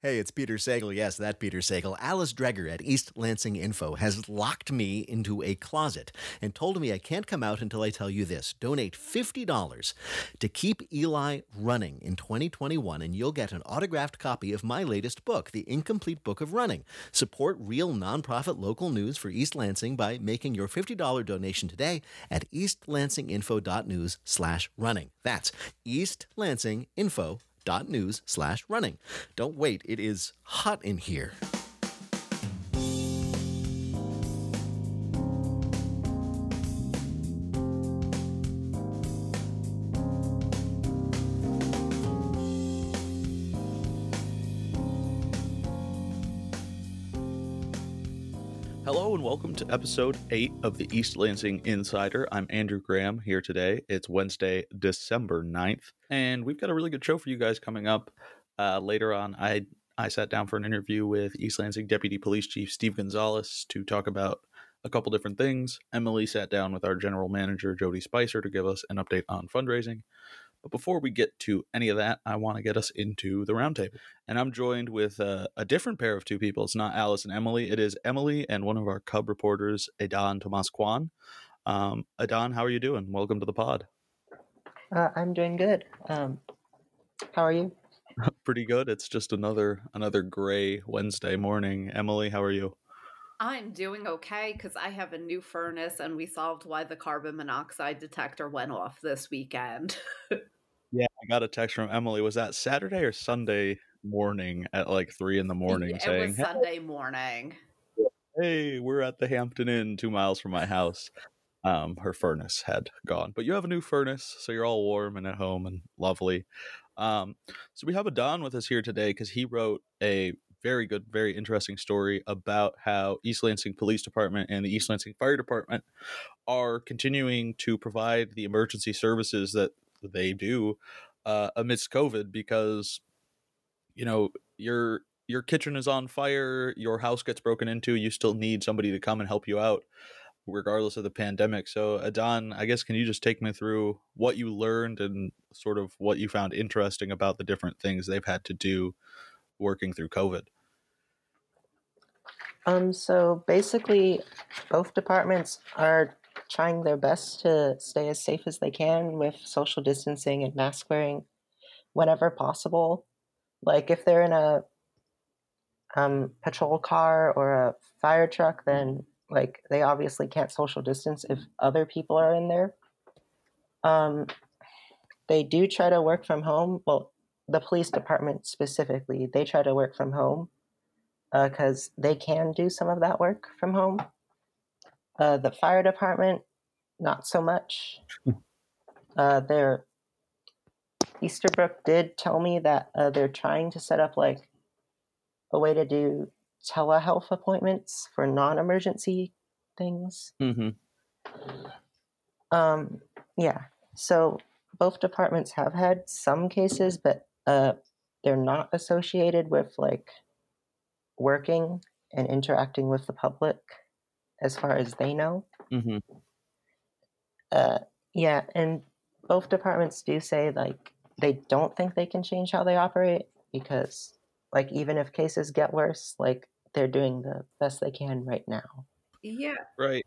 Hey, it's Peter Sagal. Yes, that Peter Sagal. Alice Dreger at East Lansing Info has locked me into a closet and told me I can't come out until I tell you this. Donate $50 to keep Eli running in 2021, and you'll get an autographed copy of my latest book, The Incomplete Book of Running. Support real nonprofit local news for East Lansing by making your $50 donation today at eastlansinginfo.news slash running. That's eastlansinginfo.news news slash running. Don't wait, it is hot in here. Welcome to episode 8 of the East Lansing Insider. I'm Andrew Graham here today. It's Wednesday, December 9th, and we've got a really good show for you guys coming up. Uh, later on, I I sat down for an interview with East Lansing Deputy Police Chief Steve Gonzalez to talk about a couple different things. Emily sat down with our general manager Jodi Spicer to give us an update on fundraising. But before we get to any of that, I want to get us into the roundtable. And I'm joined with uh, a different pair of two people. It's not Alice and Emily. It is Emily and one of our Cub reporters, Adan Tomas Quan. Um, Adan, how are you doing? Welcome to the pod. Uh, I'm doing good. Um, how are you? Pretty good. It's just another another gray Wednesday morning. Emily, how are you? I'm doing okay because I have a new furnace and we solved why the carbon monoxide detector went off this weekend. yeah, I got a text from Emily. Was that Saturday or Sunday morning at like three in the morning it saying, was Sunday morning. Hey, we're at the Hampton Inn two miles from my house. Um, her furnace had gone, but you have a new furnace, so you're all warm and at home and lovely. Um, so we have Adan with us here today because he wrote a very good, very interesting story about how East Lansing Police Department and the East Lansing Fire Department are continuing to provide the emergency services that they do uh, amidst COVID because you know your your kitchen is on fire, your house gets broken into, you still need somebody to come and help you out regardless of the pandemic. So, Adan, I guess can you just take me through what you learned and sort of what you found interesting about the different things they've had to do working through COVID? Um, so basically, both departments are trying their best to stay as safe as they can with social distancing and mask wearing whenever possible. Like if they're in a um, patrol car or a fire truck, then like they obviously can't social distance if other people are in there. Um, they do try to work from home. Well, the police department specifically, they try to work from home because uh, they can do some of that work from home. Uh, the fire department, not so much. uh, their Easterbrook did tell me that uh, they're trying to set up like a way to do telehealth appointments for non-emergency things. Mm-hmm. Um, yeah. So both departments have had some cases, but uh, they're not associated with like working and interacting with the public as far as they know. Mm-hmm. Uh, yeah, and both departments do say like they don't think they can change how they operate because like even if cases get worse, like they're doing the best they can right now. Yeah. Right.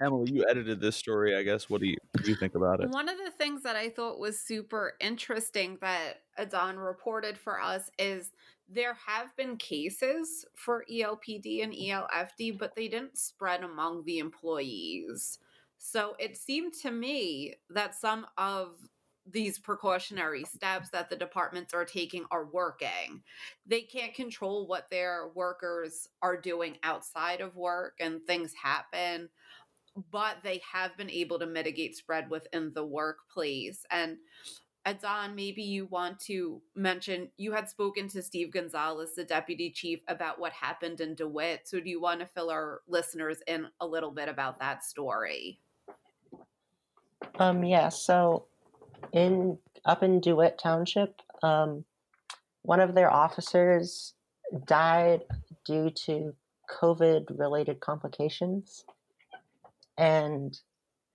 Emily, you edited this story, I guess. What do you what do you think about it? One of the things that I thought was super interesting that Adan reported for us is there have been cases for ELPD and ELFD, but they didn't spread among the employees. So it seemed to me that some of these precautionary steps that the departments are taking are working. They can't control what their workers are doing outside of work and things happen, but they have been able to mitigate spread within the workplace. And Adan, maybe you want to mention you had spoken to Steve Gonzalez, the deputy chief, about what happened in DeWitt. So, do you want to fill our listeners in a little bit about that story? Um, yeah. So, in up in DeWitt Township, um, one of their officers died due to COVID-related complications, and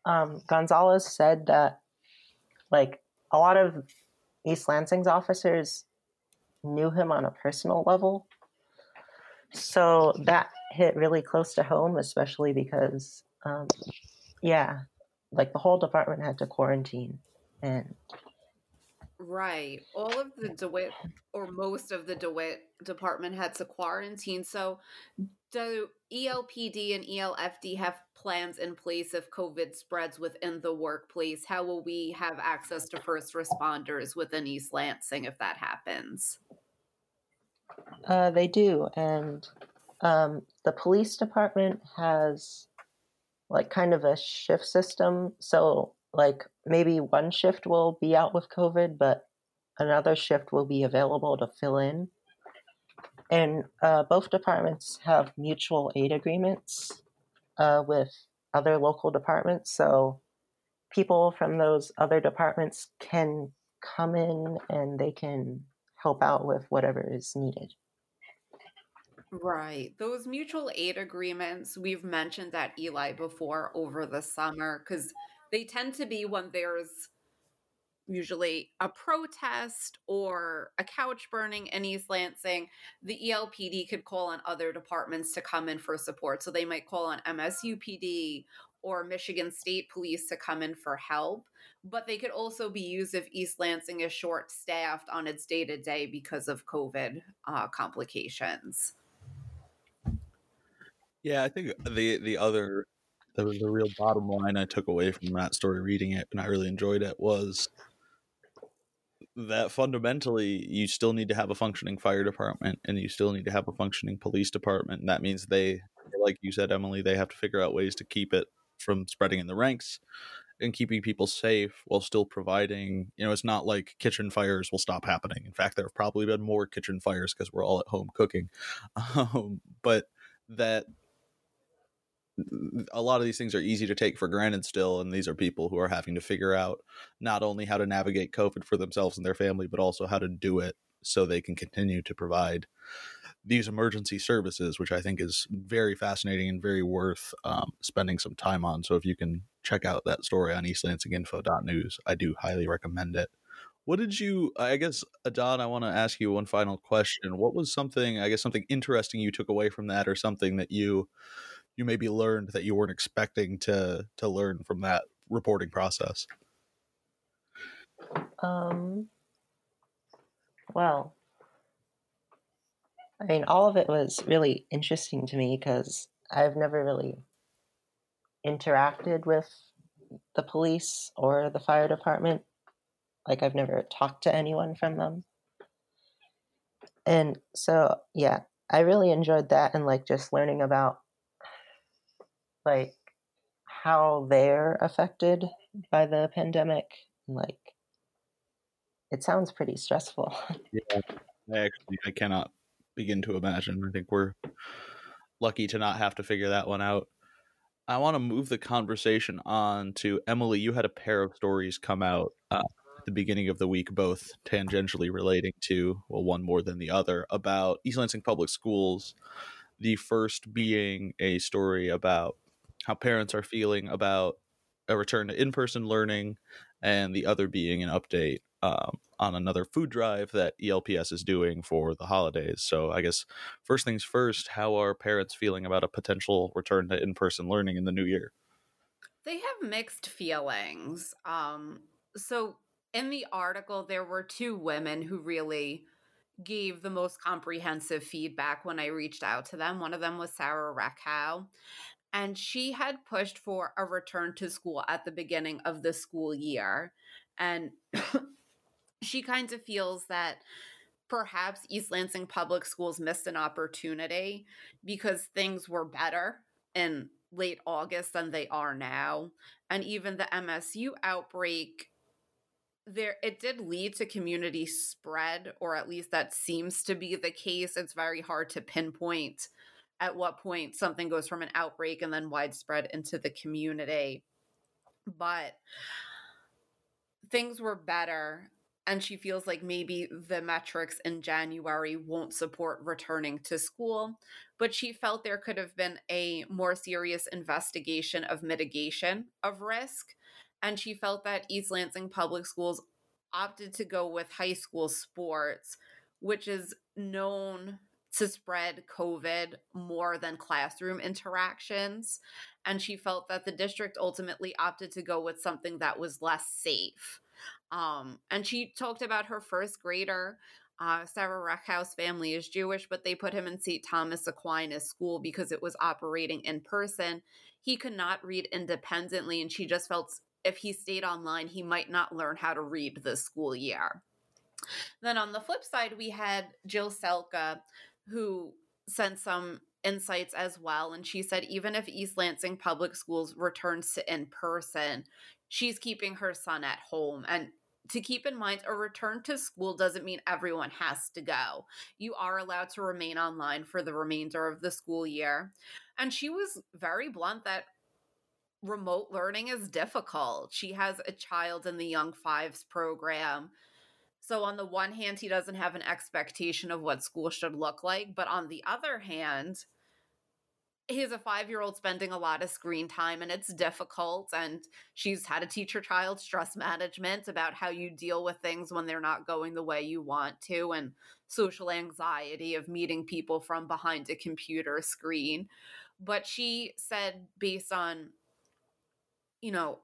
um, Gonzalez said that, like a lot of East Lansing's officers knew him on a personal level. So that hit really close to home, especially because, um, yeah, like the whole department had to quarantine. And Right. All of the DeWitt, or most of the DeWitt department had to quarantine. So, do ELPD and ELFD have plans in place if COVID spreads within the workplace? How will we have access to first responders within East Lansing if that happens? uh, they do. And um, the police department has like kind of a shift system. So, like, maybe one shift will be out with COVID, but another shift will be available to fill in. And uh, both departments have mutual aid agreements uh, with other local departments. So, people from those other departments can come in and they can help out with whatever is needed. Right. Those mutual aid agreements, we've mentioned that Eli before over the summer because they tend to be when there's usually a protest or a couch burning in East Lansing, the ELPD could call on other departments to come in for support. So they might call on MSUPD or Michigan State Police to come in for help. But they could also be used if East Lansing is short staffed on its day to day because of COVID uh, complications. Yeah, I think the the other the, the real bottom line I took away from that story reading it and I really enjoyed it was that fundamentally you still need to have a functioning fire department and you still need to have a functioning police department and that means they like you said Emily they have to figure out ways to keep it from spreading in the ranks and keeping people safe while still providing you know it's not like kitchen fires will stop happening. In fact there have probably been more kitchen fires because we're all at home cooking. Um, but that a lot of these things are easy to take for granted still and these are people who are having to figure out not only how to navigate covid for themselves and their family but also how to do it so they can continue to provide these emergency services which i think is very fascinating and very worth um, spending some time on. So if you can check out that story on eastlansinginfo.news i do highly recommend it. What did you i guess Adan i want to ask you one final question. What was something i guess something interesting you took away from that or something that you you maybe learned that you weren't expecting to to learn from that reporting process? Um, well, I mean, all of it was really interesting to me because I've never really interacted with the police or the fire department. Like, I've never talked to anyone from them. And so, yeah, I really enjoyed that and like just learning about like how they're affected by the pandemic. Like, it sounds pretty stressful. yeah, I actually I cannot begin to imagine. I think we're lucky to not have to figure that one out. I want to move the conversation on to Emily. You had a pair of stories come out uh, at the beginning of the week, both tangentially relating to, well, one more than the other, about East Lansing Public Schools. The first being a story about how parents are feeling about a return to in-person learning and the other being an update um, on another food drive that elps is doing for the holidays so i guess first things first how are parents feeling about a potential return to in-person learning in the new year they have mixed feelings um, so in the article there were two women who really gave the most comprehensive feedback when I reached out to them. One of them was Sarah Reckhow, and she had pushed for a return to school at the beginning of the school year. And she kind of feels that perhaps East Lansing Public Schools missed an opportunity because things were better in late August than they are now. And even the MSU outbreak there it did lead to community spread or at least that seems to be the case it's very hard to pinpoint at what point something goes from an outbreak and then widespread into the community. But things were better. And she feels like maybe the metrics in January won't support returning to school. But she felt there could have been a more serious investigation of mitigation of risk. And she felt that East Lansing Public Schools opted to go with high school sports which is known to spread COVID more than classroom interactions. And she felt that the district ultimately opted to go with something that was less safe. Um, and she talked about her first grader. Uh, Sarah Reckhow's family is Jewish, but they put him in St. Thomas Aquinas school because it was operating in person. He could not read independently, and she just felt if he stayed online, he might not learn how to read this school year. Then on the flip side, we had Jill Selka, who sent some insights as well. And she said, even if East Lansing Public Schools returns to in person, she's keeping her son at home. And to keep in mind, a return to school doesn't mean everyone has to go. You are allowed to remain online for the remainder of the school year. And she was very blunt that remote learning is difficult. She has a child in the Young Fives program so, on the one hand, he doesn't have an expectation of what school should look like. But on the other hand, he's a five year old spending a lot of screen time and it's difficult. And she's had to teach her child stress management about how you deal with things when they're not going the way you want to, and social anxiety of meeting people from behind a computer screen. But she said, based on, you know,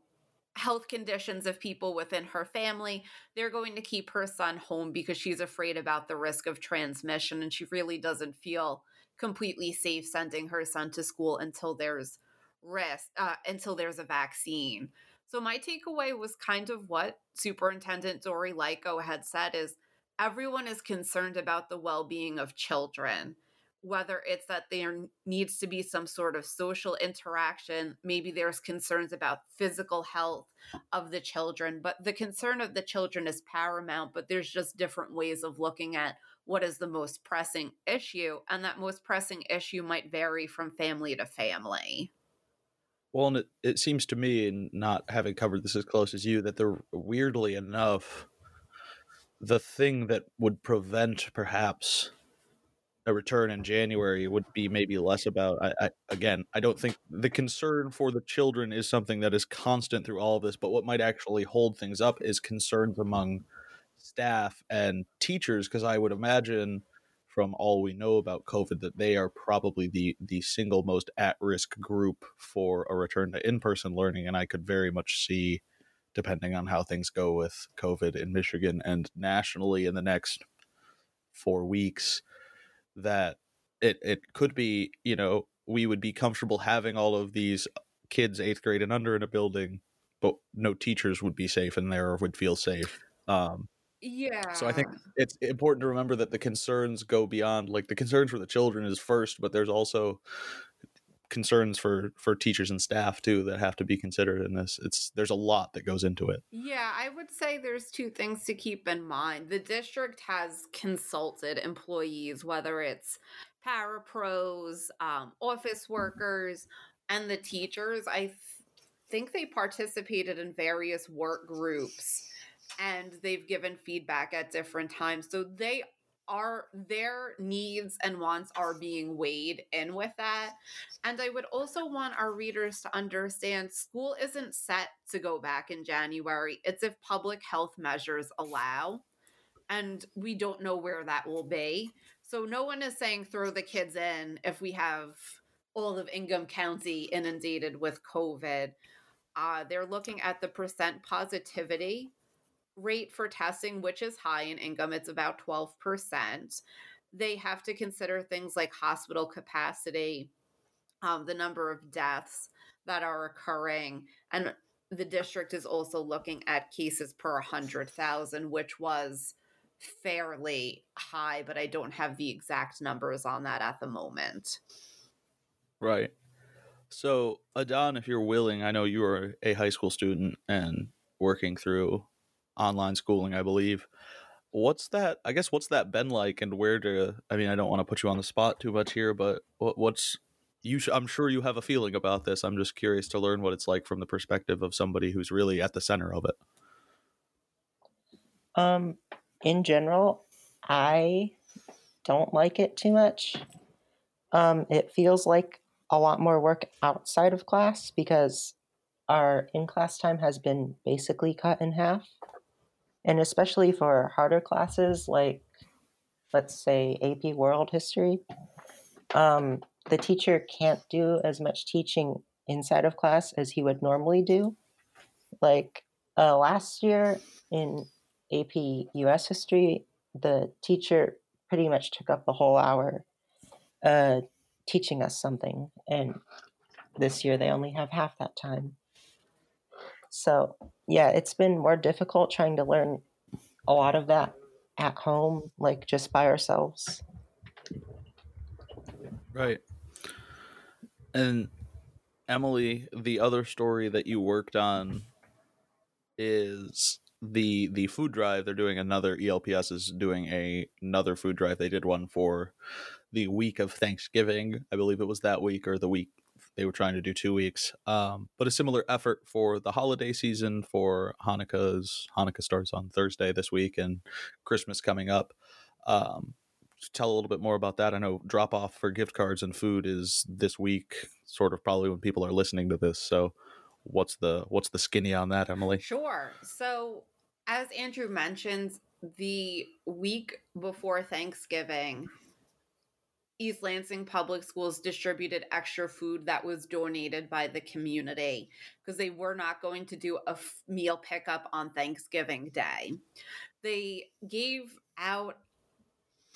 health conditions of people within her family, they're going to keep her son home because she's afraid about the risk of transmission and she really doesn't feel completely safe sending her son to school until there's risk uh, until there's a vaccine. So my takeaway was kind of what Superintendent Dori Leyko had said is everyone is concerned about the well-being of children whether it's that there needs to be some sort of social interaction, maybe there's concerns about physical health of the children, but the concern of the children is paramount, but there's just different ways of looking at what is the most pressing issue, and that most pressing issue might vary from family to family. Well, and it, it seems to me, and not having covered this as close as you, that there weirdly enough, the thing that would prevent perhaps a return in January would be maybe less about. I, I, again, I don't think the concern for the children is something that is constant through all of this. But what might actually hold things up is concerns among staff and teachers, because I would imagine from all we know about COVID that they are probably the the single most at risk group for a return to in person learning, and I could very much see, depending on how things go with COVID in Michigan and nationally in the next four weeks that it it could be you know we would be comfortable having all of these kids eighth grade and under in a building but no teachers would be safe in there or would feel safe um yeah so i think it's important to remember that the concerns go beyond like the concerns for the children is first but there's also concerns for for teachers and staff too that have to be considered in this. It's there's a lot that goes into it. Yeah i would say there's two things to keep in mind. The district has consulted employees whether it's parapros um, office workers and the teachers. I th- think they participated in various work groups and they've given feedback at different times. So they are their needs and wants are being weighed in with that. And I would also want our readers to understand school isn't set to go back in January. It's if public health measures allow. And we don't know where that will be. So no one is saying throw the kids in if we have all of Ingham County inundated with COVID. Uh, they're looking at the percent positivity rate for testing, which is high in Ingham, it's about 12%. They have to consider things like hospital capacity, um, the number of deaths that are occurring, and the district is also looking at cases per 100,000, which was fairly high, but I don't have the exact numbers on that at the moment. Right. So, Adan, if you're willing, I know you are a high school student and working through online schooling, I believe. What's that? I guess what's that been like, and where to? I mean, I don't want to put you on the spot too much here, but what, what's you? Sh- I'm sure you have a feeling about this. I'm just curious to learn what it's like from the perspective of somebody who's really at the center of it. Um, in general, I don't like it too much. Um, it feels like a lot more work outside of class because our in class time has been basically cut in half and especially for harder classes like let's say AP World History, um, the teacher can't do as much teaching inside of class as he would normally do. Like uh, last year in AP US History, the teacher pretty much took up the whole hour uh, teaching us something, and this year they only have half that time. So, yeah, it's been more difficult trying to learn a lot of that at home, like just by ourselves. Right. And Emily, the other story that you worked on is the the food drive. They're doing another ELPS is doing a another food drive. They did one for the week of Thanksgiving. I believe it was that week or the week they were trying to do two weeks. Um, but a similar effort for the holiday season for Hanukkah's Hanukkah starts on Thursday this week and Christmas coming up. Um, tell a little bit more about that. I know drop off for gift cards and food is this week, sort of probably when people are listening to this. So what's the what's the skinny on that, Emily? Sure. So as Andrew mentioned, the week before Thanksgiving, East Lansing Public Schools distributed extra food that was donated by the community because they were not going to do a f- meal pickup on Thanksgiving Day. They gave out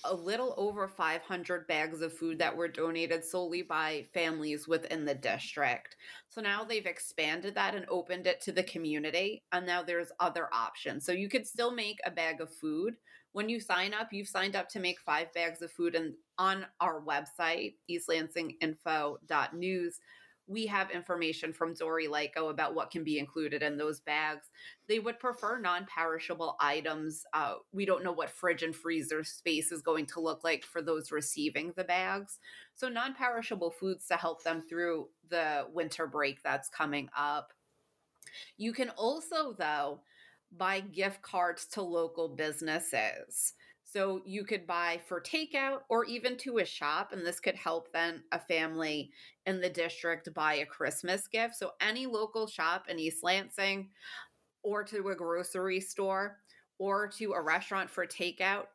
a little over 500 bags of food that were donated solely by families within the district. So now they've expanded that and opened it to the community, and now there's other options. So you could still make a bag of food. When you sign up, you've signed up to make five bags of food, and on our website, eastlansinginfo.news, we have information from Dori Leyko about what can be included in those bags. They would prefer non perishable items. Uh, we don't know what fridge and freezer space is going to look like for those receiving the bags. So, non perishable foods to help them through the winter break that's coming up. You can also, though, buy gift cards to local businesses. So you could buy for takeout or even to a shop, and this could help then a family in the district buy a Christmas gift. So any local shop in East Lansing or to a grocery store or to a restaurant for takeout,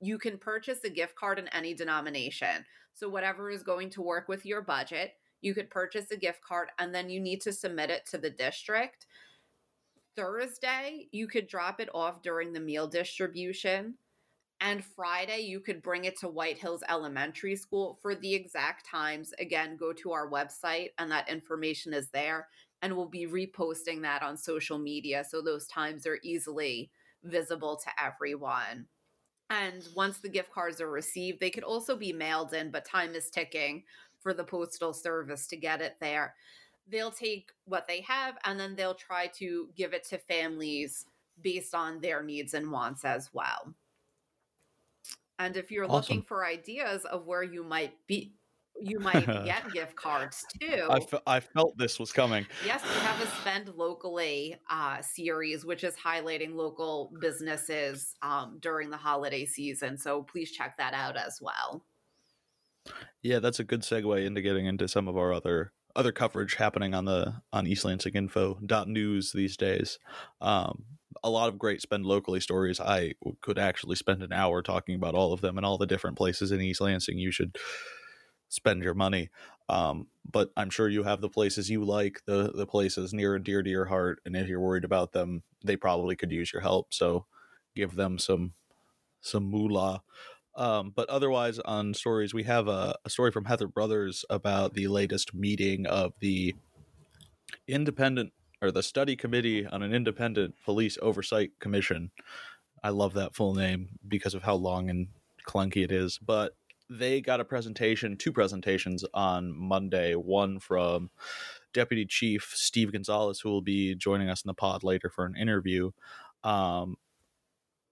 you can purchase a gift card in any denomination. So whatever is going to work with your budget, you could purchase a gift card and then you need to submit it to the district. Thursday, you could drop it off during the meal distribution. And Friday, you could bring it to White Hills Elementary School for the exact times. Again, go to our website, and that information is there. And we'll be reposting that on social media so those times are easily visible to everyone. And once the gift cards are received, they could also be mailed in, but time is ticking for the Postal Service to get it there. They'll take what they have and then they'll try to give it to families based on their needs and wants as well. And if you're awesome. looking for ideas of where you might be, you might get gift cards too. I, felt this was coming. Yes, we have a spend locally uh, series, which is highlighting local businesses um, during the holiday season. So please check that out as well. Yeah, that's a good segue into getting into some of our other other coverage happening on the on East Lansing Info dot news these days. Um, a lot of great spend locally stories. I could actually spend an hour talking about all of them and all the different places in East Lansing you should spend your money. Um, but I'm sure you have the places you like, the the places near and dear to your heart, and if you're worried about them, they probably could use your help. So give them some some moolah. Um, but otherwise, on stories, we have a, a story from Heather Brothers about the latest meeting of the independent or the study committee on an independent police oversight commission. I love that full name because of how long and clunky it is. But they got a presentation, two presentations on Monday. One from Deputy Chief Steve Gonzalez, who will be joining us in the pod later for an interview, um,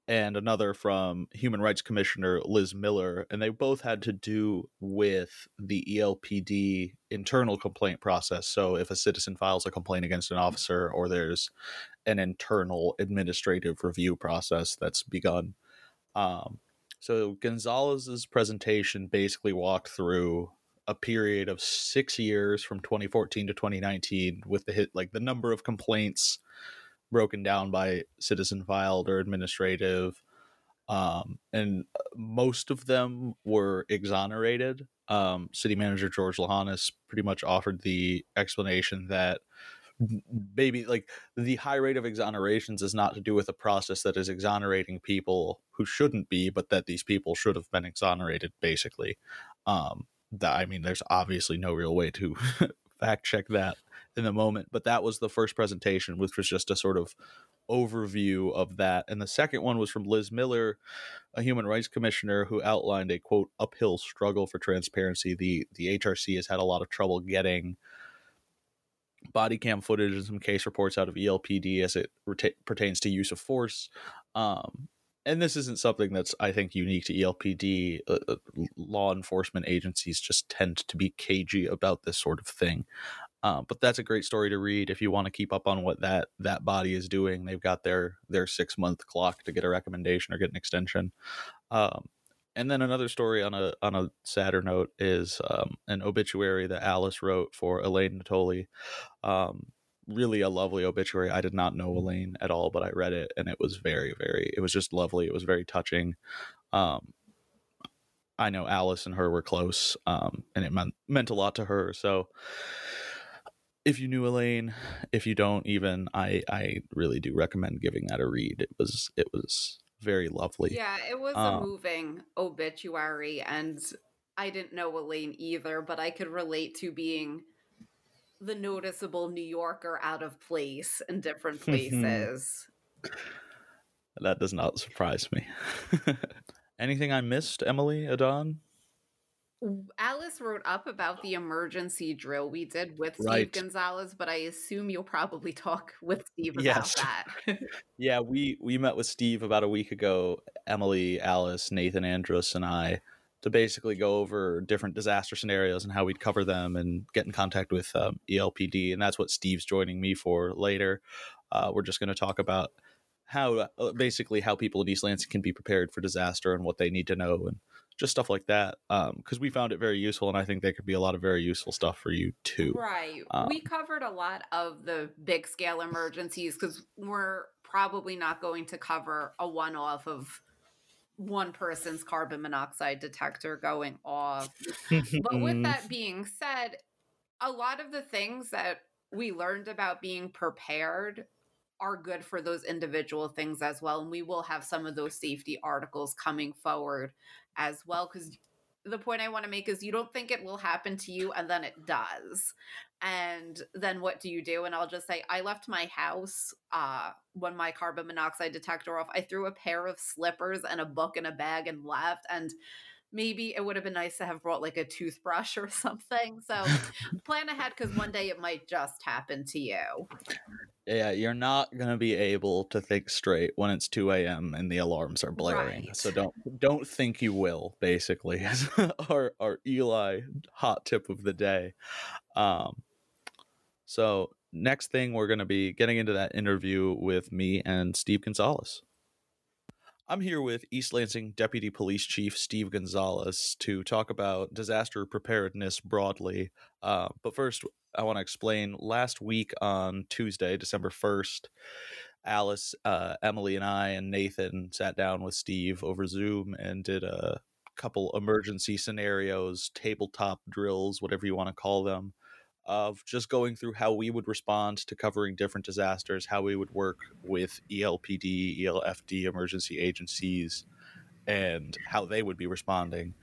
and another from Human Rights Commissioner Liz Miller, and they both had to do with the ELPD internal complaint process. So, if a citizen files a complaint against an officer, or there's an internal administrative review process that's begun. Um, so, Gonzalez's presentation basically walked through a period of six years from 2014 to 2019 with the hit like the number of complaints broken down by citizen filed or administrative um, and uh, most of them were exonerated. Um, City Manager George Lahanis pretty much offered the explanation that maybe like the high rate of exonerations is not to do with a process that is exonerating people who shouldn't be, but that these people should have been exonerated. Basically, um, that I mean, there's obviously no real way to fact check that in the moment, but that was the first presentation, which was just a sort of overview of that. And the second one was from Liz Miller, a human rights commissioner who outlined a quote uphill struggle for transparency. The the HRC has had a lot of trouble getting body cam footage and some case reports out of ELPD as it reta- pertains to use of force. Um, and this isn't something that's I think unique to ELPD. Uh, uh, law enforcement agencies just tend to be cagey about this sort of thing. Um, but that's a great story to read if you want to keep up on what that that body is doing. They've got their their six month clock to get a recommendation or get an extension. Um, and then another story on a on a sadder note is um, an obituary that Alice wrote for Elaine Natoli. Um, really a lovely obituary. I did not know Elaine at all, but I read it and it was very very. It was just lovely. It was very touching. Um, I know Alice and her were close, um, and it meant meant a lot to her. So if you knew Elaine, if you don't even, I I really do recommend giving that a read. It was it was very lovely. Yeah, it was Um, a moving obituary, and I didn't know Elaine either, but I could relate to being the noticeable New Yorker out of place in different places. That does not surprise me. Anything I missed, Emily, Adan? Alice wrote up about the emergency drill we did with Steve Right. Gonzalez, but I assume you'll probably talk with Steve about Yes. that. Yeah, we we met with Steve about a week ago. Emily, Alice, Nathan, Andrus, and I to basically go over different disaster scenarios and how we'd cover them and get in contact with um, ELPD. And that's what Steve's joining me for later. Uh, we're just going to talk about how uh, basically how people in East Lansing can be prepared for disaster and what they need to know and just stuff like that. Because we found it very useful, and I think there could be a lot of very useful stuff for you too. Right. Um, we covered a lot of the big scale emergencies because we're probably not going to cover a one off of one person's carbon monoxide detector going off. But with that being said, a lot of the things that we learned about being prepared are good for those individual things as well. And we will have some of those safety articles coming forward as well. Because the point I want to make is you don't think it will happen to you, and then it does. And then what do you do? And I'll just say, I left my house uh, when my carbon monoxide detector off. I threw a pair of slippers and a book in a bag and left. And maybe it would have been nice to have brought like a toothbrush or something. So plan ahead because one day it might just happen to you. Yeah, you're not gonna be able to think straight when it's 2 a.m. and the alarms are blaring. Right. So don't don't think you will. Basically, is our our Eli hot tip of the day. Um, so next thing we're gonna be getting into that interview with me and Steve Gonzalez. I'm here with East Lansing Deputy Police Chief Steve Gonzalez to talk about disaster preparedness broadly. Uh, but first, I want to explain. Last week on Tuesday, December 1st, Alice, uh, Emily, and I, and Nathan sat down with Steve over Zoom and did a couple emergency scenarios, tabletop drills, whatever you want to call them, of just going through how we would respond to covering different disasters, how we would work with ELPD, ELFD emergency agencies, and how they would be responding.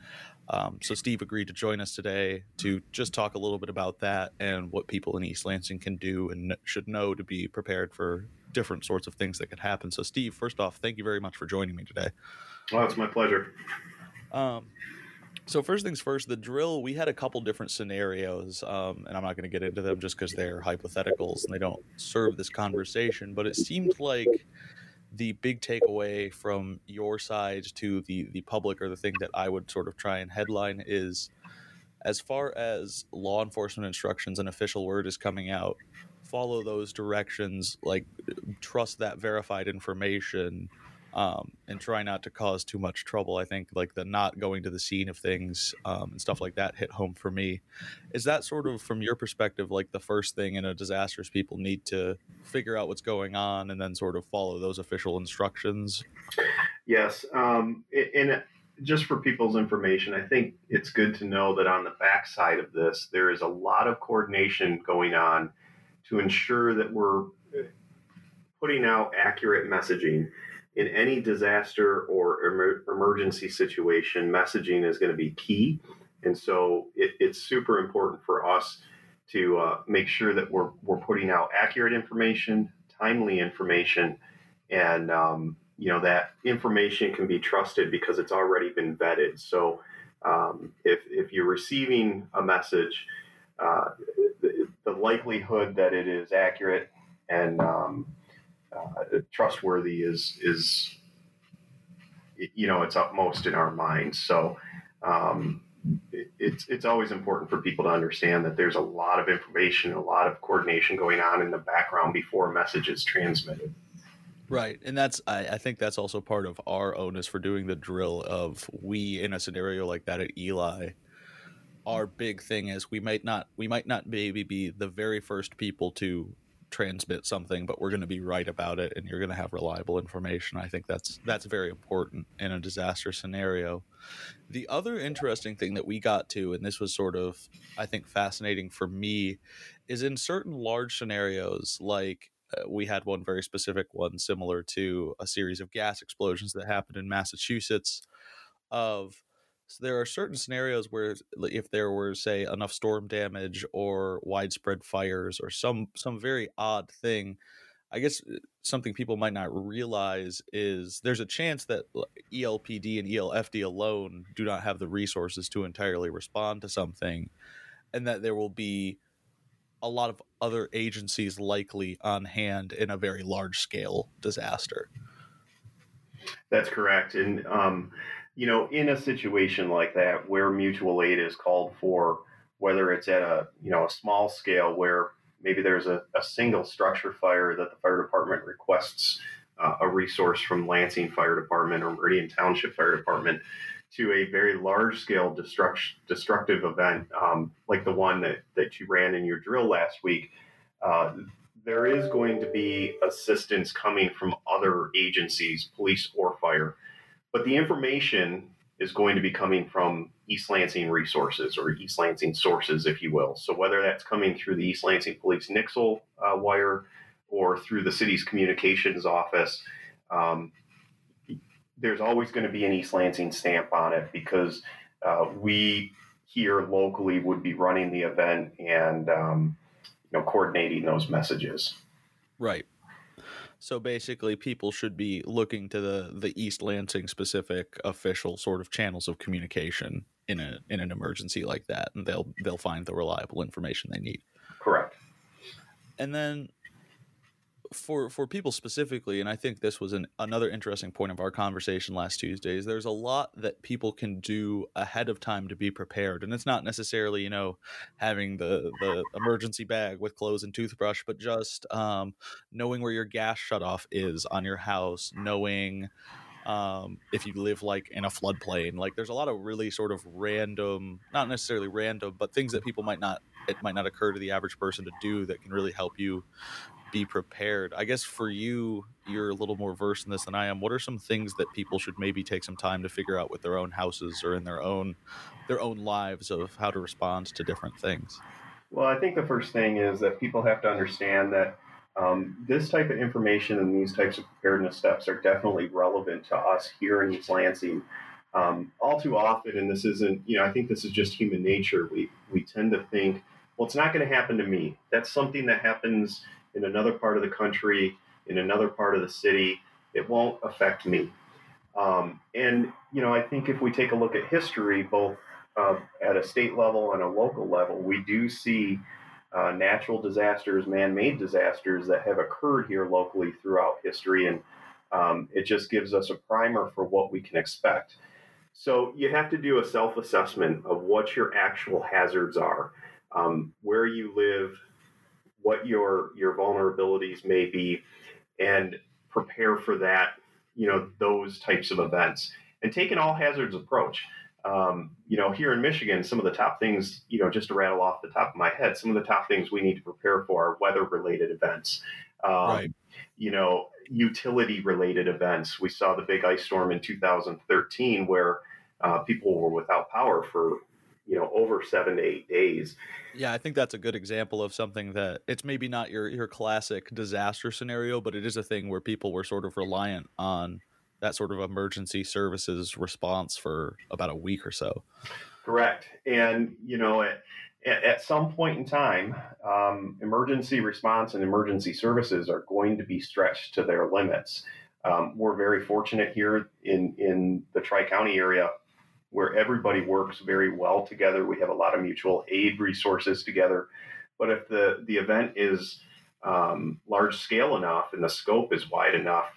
Um, so Steve agreed to join us today to just talk a little bit about that and what people in East Lansing can do and should know to be prepared for different sorts of things that could happen. So Steve, first off, thank you very much for joining me today. Well, it's my pleasure. Um, so first things first, the drill. We had a couple different scenarios, um, and I'm not going to get into them just because they're hypotheticals and they don't serve this conversation. But it seemed like the big takeaway from your side to the the public, or the thing that I would sort of try and headline is, as far as law enforcement instructions and official word is coming out, follow those directions. Like trust that verified information um, and try not to cause too much trouble. I think like the not going to the scene of things um, and stuff like that hit home for me. Is that sort of from your perspective like the first thing in a disaster is people need to figure out what's going on and then sort of follow those official instructions? Yes, um, and just for people's information, I think it's good to know that on the backside of this, there is a lot of coordination going on to ensure that we're putting out accurate messaging. In any disaster or emer- emergency situation, messaging is going to be key. And so it, it's super important for us to uh, make sure that we're, we're putting out accurate information, timely information, and um, you know that information can be trusted because it's already been vetted. So um, if if you're receiving a message, uh, the, the, likelihood that it is accurate and um, uh, trustworthy is is you know it's upmost in our minds. So um, it, it's it's always important for people to understand that there's a lot of information, a lot of coordination going on in the background before a message is transmitted. Right. And that's I, I think that's also part of our onus for doing the drill of we in a scenario like that at Eli, our big thing is we might not we might not maybe be the very first people to transmit something, but we're going to be right about it, and you're going to have reliable information. I think that's that's very important in a disaster scenario. The other interesting thing that we got to, and this was sort of I think fascinating for me, is in certain large scenarios like uh, we had one very specific one similar to a series of gas explosions that happened in Massachusetts of so there are certain scenarios where if there were say enough storm damage or widespread fires or some some very odd thing I guess uh, something people might not realize is there's a chance that ELPD and ELFD alone do not have the resources to entirely respond to something and that there will be a lot of other agencies likely on hand in a very large scale disaster. That's correct. And, um, you know, in a situation like that where mutual aid is called for, whether it's at a, you know, a small scale where maybe there's a, a single structure fire that the fire department requests uh, a resource from Lansing Fire Department or Meridian Township Fire Department to a very large scale destruct- destructive event um, like the one that, that you ran in your drill last week, uh, there is going to be assistance coming from other agencies, police or fire. But the information is going to be coming from East Lansing resources or East Lansing sources, if you will. So whether that's coming through the East Lansing Police Nixle uh, wire or through the city's communications office, um, there's always going to be an East Lansing stamp on it because uh, we here locally would be running the event and um, you know coordinating those messages. Right. So basically, people should be looking to the the East Lansing specific official sort of channels of communication in a in an emergency like that, and they'll they'll find the reliable information they need. Correct. And then for for people specifically, and I think this was an, another interesting point of our conversation last Tuesday. Is there's a lot that people can do ahead of time to be prepared, and it's not necessarily you know having the the emergency bag with clothes and toothbrush, but just um, knowing where your gas shutoff is on your house, knowing um, if you live like in a floodplain. Like there's a lot of really sort of random, not necessarily random, but things that people might not it might not occur to the average person to do that can really help you be prepared. I guess for you, you're a little more versed in this than I am. What are some things that people should maybe take some time to figure out with their own houses or in their own their own lives of how to respond to different things? Well, I think the first thing is that people have to understand that um, this type of information and these types of preparedness steps are definitely relevant to us here in East Lansing. Um, all too often, and this isn't, you know, I think this is just human nature. We we tend to think, well, it's not going to happen to me. That's something that happens in another part of the country, in another part of the city. It won't affect me. Um, and, you know, I think if we take a look at history, both uh, at a state level and a local level, we do see uh, natural disasters, man made disasters that have occurred here locally throughout history. And um, it just gives us a primer for what we can expect. So you have to do a self assessment of what your actual hazards are, um, where you live, what your your vulnerabilities may be and prepare for that you know those types of events and take an all hazards approach um, you know here in michigan some of the top things you know just to rattle off the top of my head some of the top things we need to prepare for are weather related events um, right. you know utility related events. We saw the big ice storm in 2013 where uh, people were without power for you know over seven to eight days. Yeah, I think that's a good example of something that it's maybe not your your classic disaster scenario, but it is a thing where people were sort of reliant on that sort of emergency services response for about a week or so. Correct, and you know at, at some point in time, um, emergency response and emergency services are going to be stretched to their limits. Um, we're very fortunate here in in the Tri County area where everybody works very well together. We have a lot of mutual aid resources together. But if the, the event is um, large scale enough and the scope is wide enough,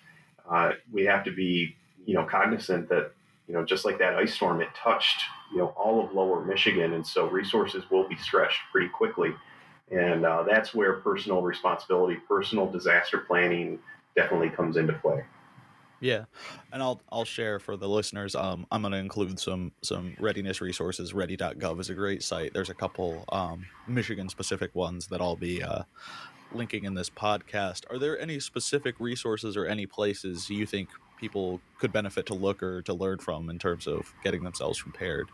uh, we have to be, you know, cognizant that, you know, just like that ice storm, it touched, you know, all of lower Michigan. And so resources will be stretched pretty quickly. And uh, that's where personal responsibility, personal disaster planning definitely comes into play. Yeah, and I'll I'll share for the listeners. Um, I'm going to include some some readiness resources. Ready.gov is a great site. There's a couple um, Michigan specific ones that I'll be uh, linking in this podcast. Are there any specific resources or any places you think people could benefit to look or to learn from in terms of getting themselves prepared?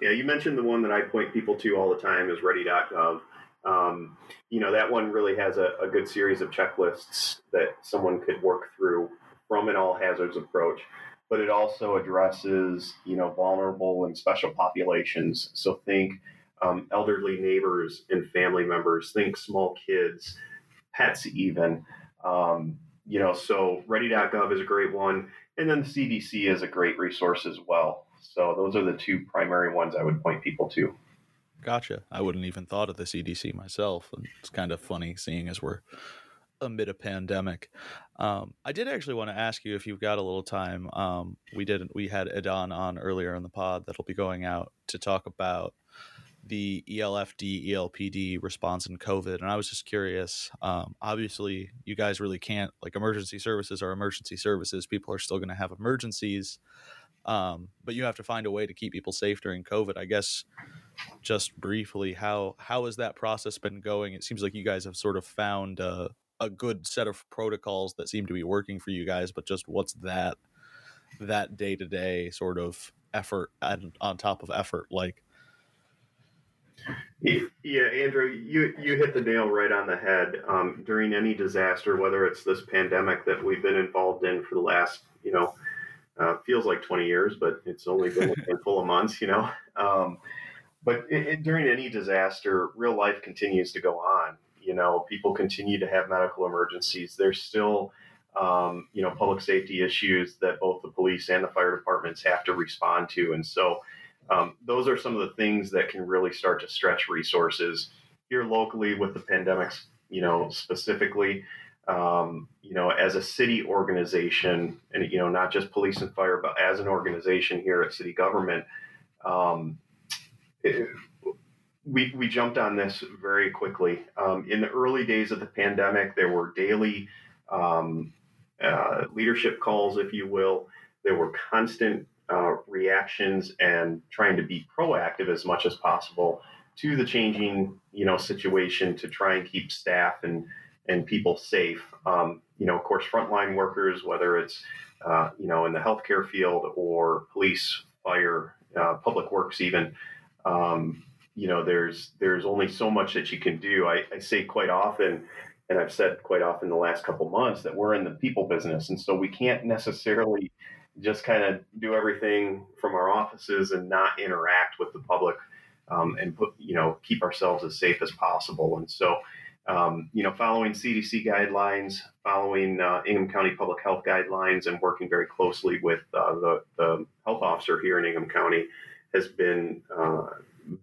Yeah, you mentioned the one that I point people to all the time is Ready.gov. Um, you know that one really has a, a good series of checklists that someone could work through from an all hazards approach, but it also addresses you know vulnerable and special populations. So think um, elderly neighbors and family members. Think small kids, pets, even. Um, you know, so ready.gov is a great one, and then the CDC is a great resource as well. So those are the two primary ones I would point people to. Gotcha. I wouldn't even thought of the CDC myself, and it's kind of funny seeing as we're amid a pandemic. Um, I did actually want to ask you if you've got a little time. Um, we didn't. we had Adan on earlier in the pod that'll be going out to talk about the ELFD ELPD response in COVID, and I was just curious. Um, obviously, you guys really can't like emergency services are emergency services. People are still going to have emergencies, um, but you have to find a way to keep people safe during COVID. I guess just briefly, how how has that process been going? It seems like you guys have sort of found. Uh, a good set of protocols that seem to be working for you guys, but just what's that that day to day sort of effort and on top of effort like? Yeah, Andrew, you you hit the nail right on the head. Um, during any disaster, whether it's this pandemic that we've been involved in for the last, you know, uh, feels like 20 years, but it's only been a handful of months, you know. Um, but it, it, during any disaster, real life continues to go on. You know, people continue to have medical emergencies. There's still, um, you know, public safety issues that both the police and the fire departments have to respond to. And so, um, those are some of the things that can really start to stretch resources here locally with the pandemics. You know, specifically, um, you know, as a city organization, and you know, not just police and fire, but as an organization here at city government. Um, it, we, we jumped on this very quickly. Um, in the early days of the pandemic, there were daily um, uh, leadership calls, if you will. There were constant uh, reactions and trying to be proactive as much as possible to the changing, you know, situation to try and keep staff and and people safe. Um, you know, of course, frontline workers, whether it's uh, you know in the healthcare field or police, fire, uh, public works, even. Um, you know, there's there's only so much that you can do. I, I say quite often, and I've said quite often the last couple months that we're in the people business, and so we can't necessarily just kind of do everything from our offices and not interact with the public um, and put you know keep ourselves as safe as possible. And so. Um, you know, following CDC guidelines, following uh, Ingham County Public Health guidelines, and working very closely with uh, the, the health officer here in Ingham County has been uh,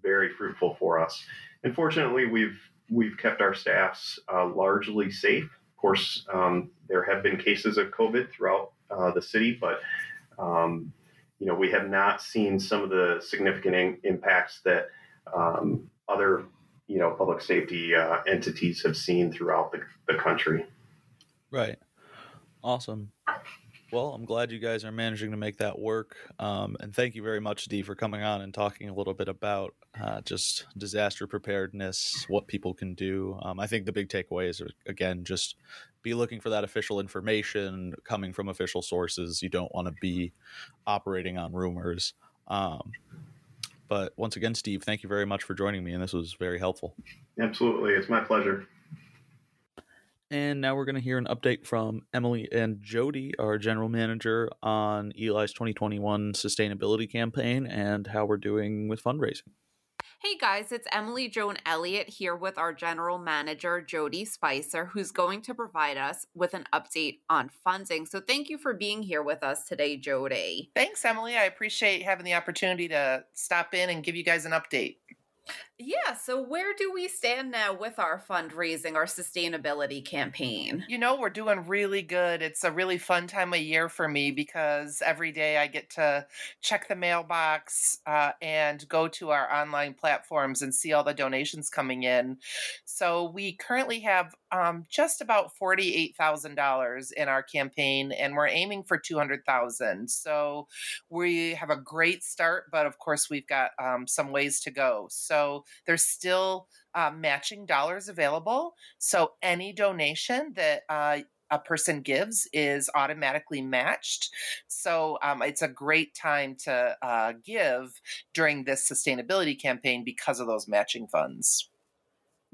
very fruitful for us. And fortunately, we've we've kept our staffs uh, largely safe. Of course, um, there have been cases of COVID throughout uh, the city, but um, you know we have not seen some of the significant in- impacts that um, other you know public safety uh, entities have seen throughout the, the country. Right. Awesome. Well, I'm glad you guys are managing to make that work. Um, and thank you very much, Dee, for coming on and talking a little bit about uh, just disaster preparedness, what people can do. Um, I think the big takeaway is, again, just be looking for that official information coming from official sources. You don't want to be operating on rumors. Um, but once again, Steve, thank you very much for joining me, and this was very helpful. Absolutely. It's my pleasure. And now we're going to hear an update from Emily and Jodi, our general manager, on ELi's 2021 sustainability campaign and how we're doing with fundraising. Hey guys, it's Emily Joan Elliott here with our general manager, Jodi Spicer, who's going to provide us with an update on funding. So thank you for being here with us today, Jodi. Thanks, Emily. I appreciate having the opportunity to stop in and give you guys an update. Yeah, so where do we stand now with our fundraising, our sustainability campaign? You know, we're doing really good. It's a really fun time of year for me because every day I get to check the mailbox uh, and go to our online platforms and see all the donations coming in. So we currently have um, just about $48,000 in our campaign and we're aiming for 200,000. So we have a great start, but of course we've got um, some ways to go. So there's still uh, matching dollars available. So any donation that uh, a person gives is automatically matched. So um, it's a great time to uh, give during this sustainability campaign because of those matching funds.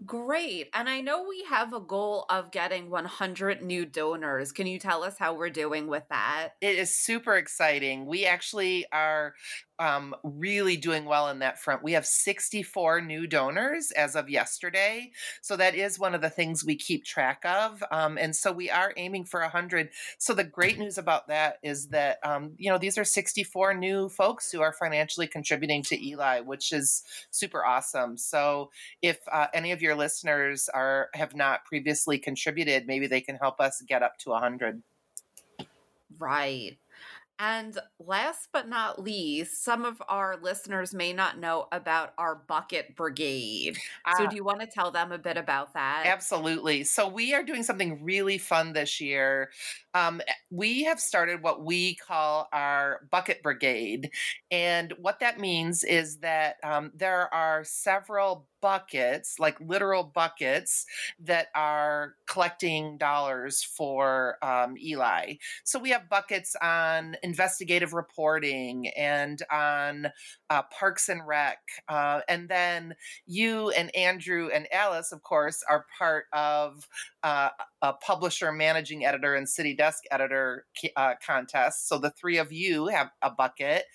Great. And I know we have a goal of getting 100 new donors. Can you tell us how we're doing with that? It is super exciting. We actually are um, really doing well in that front. We have 64 new donors as of yesterday. So that is one of the things we keep track of. Um, and so we are aiming for 100. So the great news about that is that, um, you know, these are 64 new folks who are financially contributing to ELi, which is super awesome. So if uh, any of your listeners are have not previously contributed, maybe they can help us get up to 100. Right. And last but not least, some of our listeners may not know about our Bucket Brigade. So, do you want to tell them a bit about that? Absolutely. So, we are doing something really fun this year. Um, eh, we have started what we call our Bucket Brigade. And what that means is that um, there are several buckets, like literal buckets, that are collecting dollars for um, ELi. So we have buckets on investigative reporting and on uh, Parks and Rec. Uh, and then you and Andrew and Alice, of course, are part of uh, a publisher, managing editor, and city desk editor uh, contest. So the three of you have a bucket.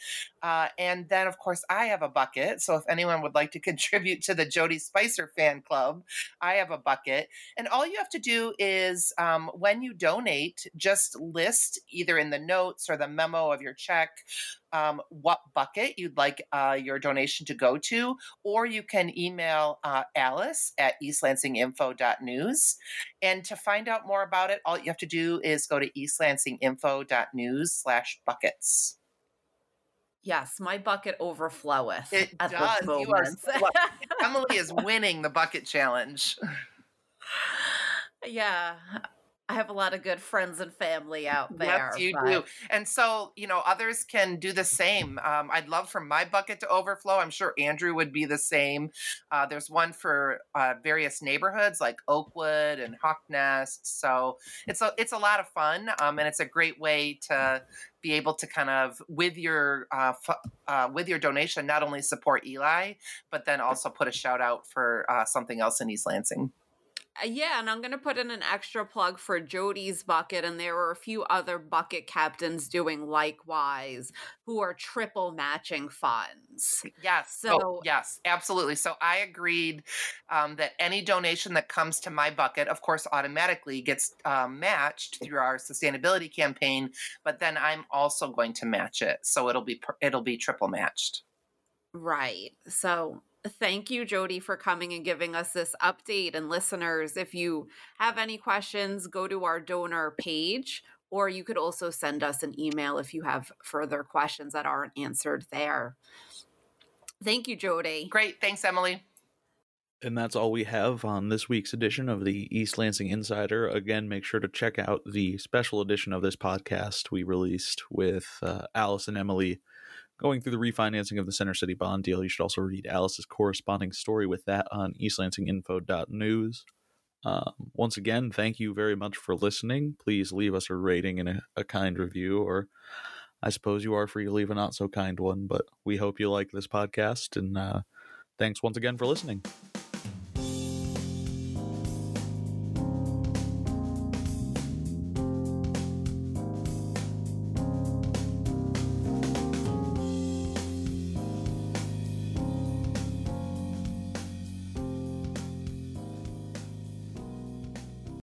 Uh, and then, of course, I have a bucket. So if anyone would like to contribute to the Jodi Spicer fan club, I have a bucket. And all you have to do is um, when you donate, just list either in the notes or the memo of your check um, what bucket you'd like uh, your donation to go to, or you can email uh, Alice at eastlansinginfo.news. And to find out more about it, all you have to do is go to eastlansinginfo.news slash buckets. Yes, my bucket overfloweth. It at does. You are, Emily is winning the bucket challenge. yeah. I have a lot of good friends and family out there. Yes, you but... do. And so, you know, others can do the same. Um, I'd love for my bucket to overflow. I'm sure Andrew would be the same. Uh, there's one for uh, various neighborhoods like Oakwood and Hawk Nest. So it's a it's a lot of fun, um, and it's a great way to be able to kind of with your uh, f- uh, with your donation not only support ELi, but then also put a shout out for uh, something else in East Lansing. Uh, yeah, and I'm going to put in an extra plug for Jodi's bucket, and there were a few other bucket captains doing likewise who are triple matching funds. Yes. So, oh, yes, absolutely. So I agreed um, that any donation that comes to my bucket, of course, automatically gets um, matched through our sustainability campaign, but then I'm also going to match it. So it'll be, it'll be triple matched. Right. So thank you, Jodi, for coming and giving us this update. And listeners, if you have any questions, go to our donor page, or you could also send us an email if you have further questions that aren't answered there. Thank you, Jodi. Great. Thanks, Emily. And that's all we have on this week's edition of the East Lansing Insider. Again, make sure to check out the special edition of this podcast we released with uh, Alice and Emily going through the refinancing of the Center City bond deal. You should also read Alice's corresponding story with that on eastlansinginfo.news. Um, once again, thank you very much for listening. Please leave us a rating and a, a kind review, or I suppose you are free to leave a not so kind one. But we hope you like this podcast, and uh, thanks once again for listening.